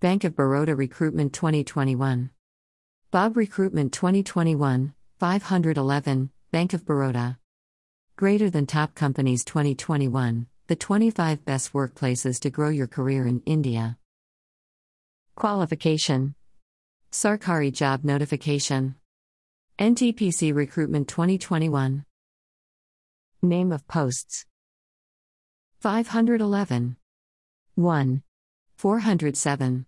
Bank of Baroda Recruitment 2021. Bob Recruitment 2021, 511, Bank of Baroda. Greater than Top Companies 2021, the 25 best workplaces to grow your career in India. Qualification Sarkari Job Notification. NTPC Recruitment 2021. Name of posts 511. 1. 407.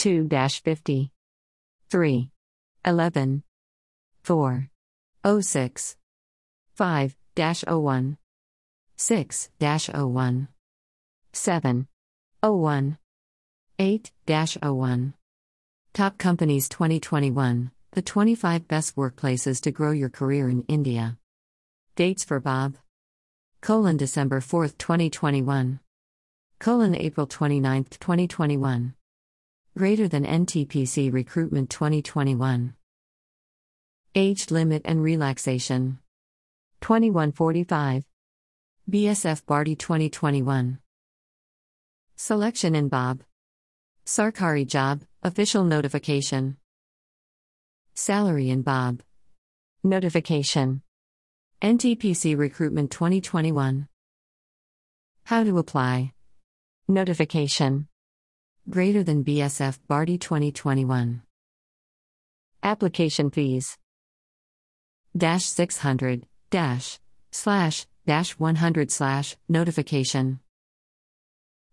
2 50. 3. 11. 4. 06. 5 01. 6 01. 7. 01. 8 01. Top Companies 2021 The 25 Best Workplaces to Grow Your Career in India. Dates for Bob. Colon December 4, 2021. Colon April 29, 2021. Greater than NTPC Recruitment 2021. Age limit and relaxation. 2145. BSF Bharti 2021. Selection in Bob. Sarkari Job, Official Notification. Salary in Bob. Notification. NTPC Recruitment 2021. How to apply. Notification. Greater than BSF Bharti 2021. Application fees. Dash 600, dash, slash, dash 100 slash, notification.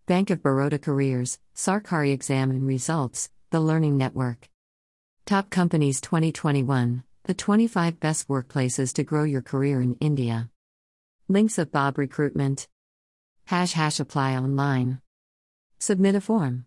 Bank of Baroda Careers, Sarkari Exam and Results, The Learning Network. Top Companies 2021, the 25 best workplaces to grow your career in India. Links of Bob Recruitment. Hash hash apply online. Submit a form.